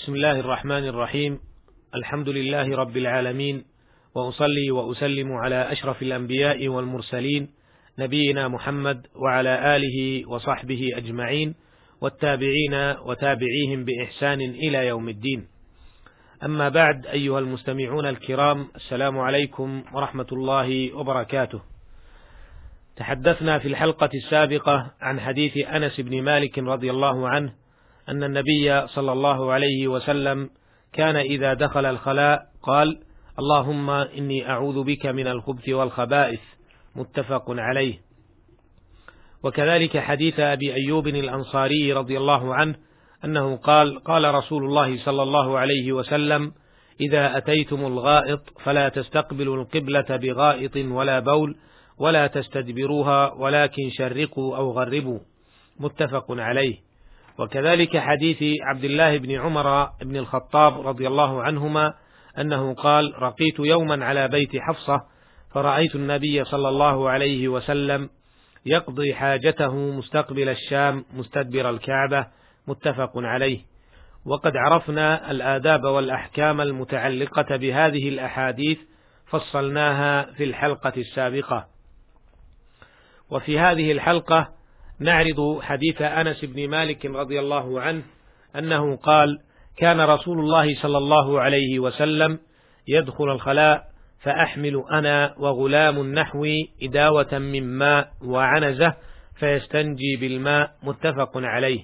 بسم الله الرحمن الرحيم. الحمد لله رب العالمين وأصلي وأسلم على أشرف الأنبياء والمرسلين نبينا محمد وعلى آله وصحبه أجمعين والتابعين وتابعيهم بإحسان إلى يوم الدين. أما بعد أيها المستمعون الكرام السلام عليكم ورحمة الله وبركاته. تحدثنا في الحلقة السابقة عن حديث أنس بن مالك رضي الله عنه أن النبي صلى الله عليه وسلم كان إذا دخل الخلاء قال: اللهم إني أعوذ بك من الخبث والخبائث، متفق عليه. وكذلك حديث أبي أيوب الأنصاري رضي الله عنه أنه قال: قال رسول الله صلى الله عليه وسلم: إذا أتيتم الغائط فلا تستقبلوا القبلة بغائط ولا بول ولا تستدبروها ولكن شرقوا أو غربوا، متفق عليه. وكذلك حديث عبد الله بن عمر بن الخطاب رضي الله عنهما أنه قال رقيت يوما على بيت حفصة فرأيت النبي صلى الله عليه وسلم يقضي حاجته مستقبل الشام مستدبر الكعبة متفق عليه. وقد عرفنا الآداب والأحكام المتعلقة بهذه الأحاديث فصلناها في الحلقة السابقة. وفي هذه الحلقة نعرض حديث أنس بن مالك رضي الله عنه أنه قال: كان رسول الله صلى الله عليه وسلم يدخل الخلاء فأحمل أنا وغلام نحوي إداوة من ماء وعنزة فيستنجي بالماء متفق عليه.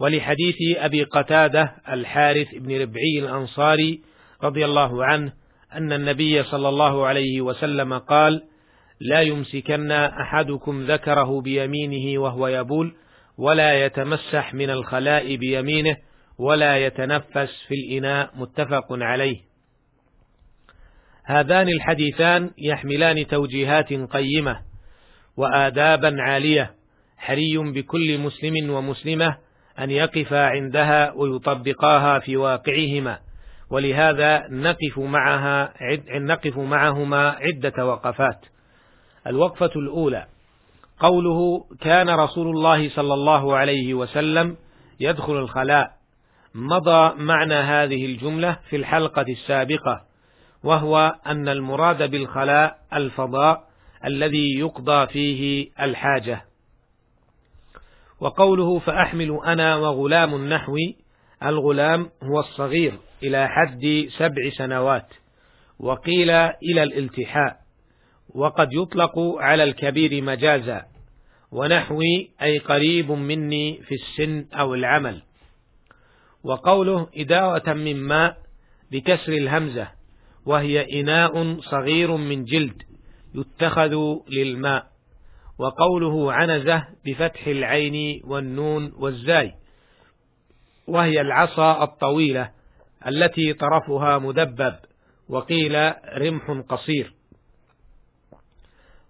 ولحديث أبي قتادة الحارث بن ربعي الأنصاري رضي الله عنه أن النبي صلى الله عليه وسلم قال: لا يمسكن أحدكم ذكره بيمينه وهو يبول ولا يتمسح من الخلاء بيمينه ولا يتنفس في الإناء متفق عليه. هذان الحديثان يحملان توجيهات قيمة وآدابا عالية حري بكل مسلم ومسلمة أن يقفا عندها ويطبقاها في واقعهما. ولهذا نقف معها نقف معهما عدة وقفات. الوقفة الأولى. قوله كان رسول الله صلى الله عليه وسلم يدخل الخلاء. مضى معنى هذه الجملة في الحلقة السابقة وهو أن المراد بالخلاء الفضاء الذي يقضى فيه الحاجة. وقوله فأحمل أنا وغلام نحوي الغلام هو الصغير إلى حد سبع سنوات وقيل إلى الالتحاء. وقد يطلق على الكبير مجازا ونحوي أي قريب مني في السن أو العمل. وقوله إداوة من ماء بكسر الهمزة وهي إناء صغير من جلد يتخذ للماء. وقوله عنزة بفتح العين والنون والزاي وهي العصا الطويلة التي طرفها مدبب وقيل رمح قصير.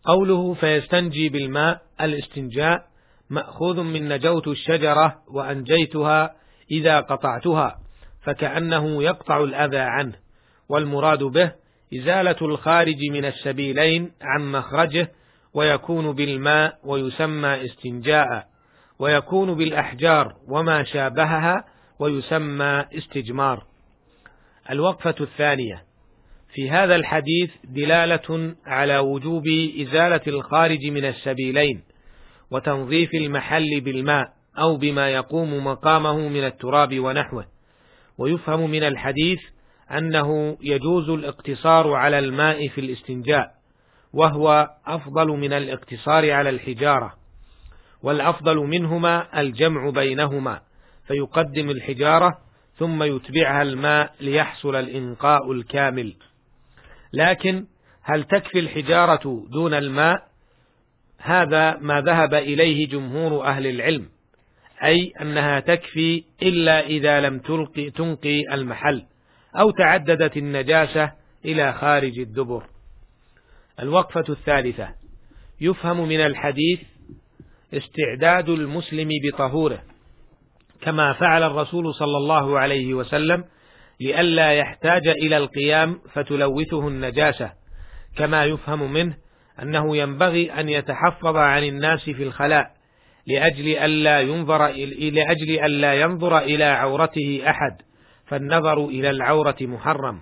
قوله فيستنجي بالماء الاستنجاء مأخوذ من نجوت الشجرة وأنجيتها إذا قطعتها فكأنه يقطع الأذى عنه والمراد به إزالة الخارج من السبيلين عن مخرجه ويكون بالماء ويسمى استنجاء ويكون بالأحجار وما شابهها ويسمى استجمار. الوقفة الثانية. في هذا الحديث دلالة على وجوب إزالة الخارج من السبيلين وتنظيف المحل بالماء أو بما يقوم مقامه من التراب ونحوه. ويفهم من الحديث أنه يجوز الاقتصار على الماء في الاستنجاء وهو أفضل من الاقتصار على الحجارة والأفضل منهما الجمع بينهما فيقدم الحجارة ثم يتبعها الماء ليحصل الإنقاء الكامل. لكن هل تكفي الحجارة دون الماء؟ هذا ما ذهب إليه جمهور أهل العلم، أي أنها تكفي إلا إذا لم تلقي تنقي المحل، أو تعددت النجاسة إلى خارج الدبر. الوقفة الثالثة: يفهم من الحديث استعداد المسلم بطهوره، كما فعل الرسول صلى الله عليه وسلم لئلا يحتاج إلى القيام فتلوثه النجاسة كما يفهم منه أنه ينبغي أن يتحفظ عن الناس في الخلاء لأجل ألا ينظر لأجل ألا ينظر إلى عورته أحد فالنظر إلى العورة محرم.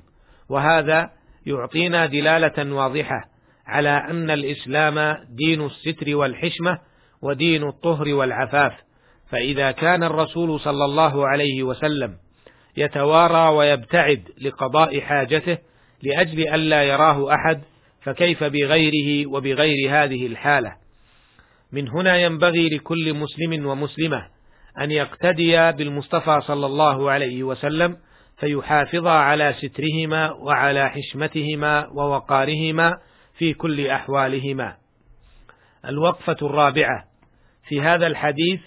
وهذا يعطينا دلالة واضحة على أن الإسلام دين الستر والحشمة ودين الطهر والعفاف. فإذا كان الرسول صلى الله عليه وسلم يتوارى ويبتعد لقضاء حاجته لأجل ألا يراه أحد فكيف بغيره وبغير هذه الحالة من هنا ينبغي لكل مسلم ومسلمة أن يقتدي بالمصطفى صلى الله عليه وسلم فيحافظا على سترهما وعلى حشمتهما ووقارهما في كل أحوالهما. الوقفة الرابعة في هذا الحديث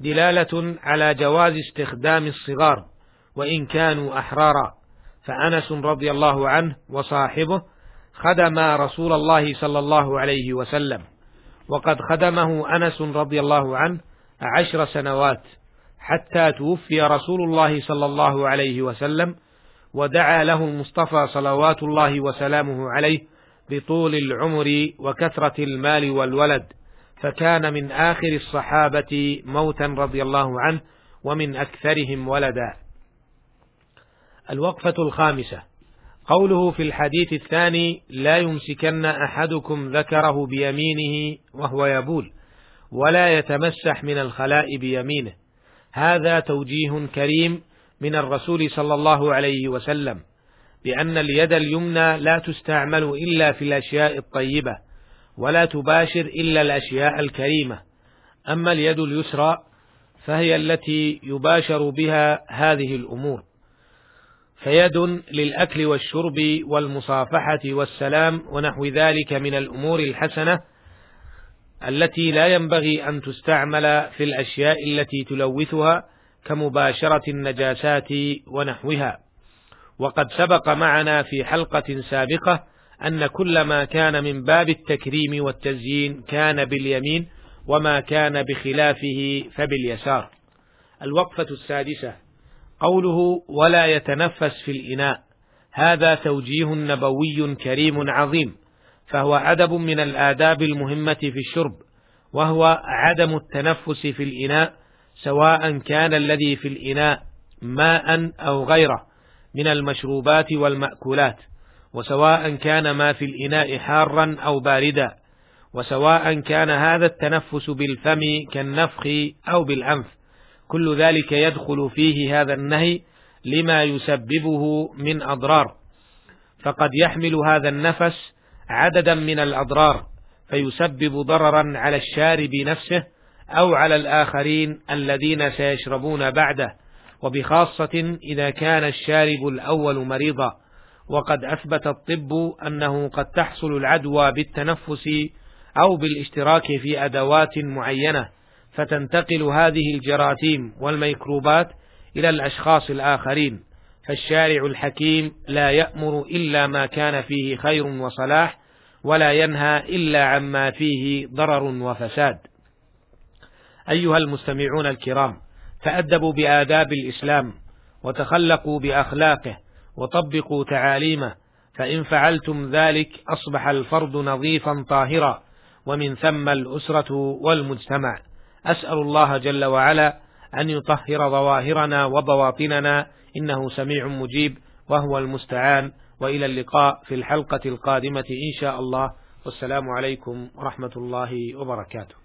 دلالة على جواز استخدام الصغار وإن كانوا أحرارا، فأنس رضي الله عنه وصاحبه خدم رسول الله صلى الله عليه وسلم، وقد خدمه أنس رضي الله عنه عشر سنوات حتى توفي رسول الله صلى الله عليه وسلم ودعا له المصطفى صلوات الله وسلامه عليه بطول العمر وكثرة المال والولد. فكان من آخر الصحابة موتا رضي الله عنه ومن أكثرهم ولدا. الوقفة الخامسة. قوله في الحديث الثاني لا يمسكن أحدكم ذكره بيمينه وهو يبول ولا يتمسح من الخلاء بيمينه. هذا توجيه كريم من الرسول صلى الله عليه وسلم بأن اليد اليمنى لا تستعمل إلا في الأشياء الطيبة ولا تباشر إلا الأشياء الكريمة. أما اليد اليسرى فهي التي يباشر بها هذه الأمور. فيد للأكل والشرب والمصافحة والسلام ونحو ذلك من الأمور الحسنة التي لا ينبغي أن تستعمل في الأشياء التي تلوثها كمباشرة النجاسات ونحوها. وقد سبق معنا في حلقة سابقة أن كل ما كان من باب التكريم والتزيين كان باليمين وما كان بخلافه فباليسار. الوقفة السادسة. قوله ولا يتنفس في الإناء. هذا توجيه نبوي كريم عظيم فهو أدب من الآداب المهمة في الشرب وهو عدم التنفس في الإناء سواء كان الذي في الإناء ماء أو غيره من المشروبات والمأكولات وسواء كان ما في الإناء حارا أو باردا وسواء كان هذا التنفس بالفم كالنفخ أو بالأنف. كل ذلك يدخل فيه هذا النهي لما يسببه من أضرار. فقد يحمل هذا النفس عددا من الأضرار فيسبب ضررا على الشارب نفسه أو على الآخرين الذين سيشربون بعده. وبخاصة إذا كان الشارب الأول مريضا. وقد أثبت الطب أنه قد تحصل العدوى بالتنفس أو بالاشتراك في أدوات معينة. فتنتقل هذه الجراثيم والميكروبات إلى الأشخاص الآخرين فالشارع الحكيم لا يأمر إلا ما كان فيه خير وصلاح ولا ينهى إلا عما فيه ضرر وفساد. أيها المستمعون الكرام، تأدبوا بآداب الإسلام، وتخلقوا بأخلاقه، وطبقوا تعاليمه، فإن فعلتم ذلك أصبح الفرد نظيفا طاهرا، ومن ثم الأسرة والمجتمع. أسأل الله جل وعلا أن يطهر ظواهرنا وبواطننا إنه سميع مجيب وهو المستعان وإلى اللقاء في الحلقة القادمة إن شاء الله والسلام عليكم ورحمة الله وبركاته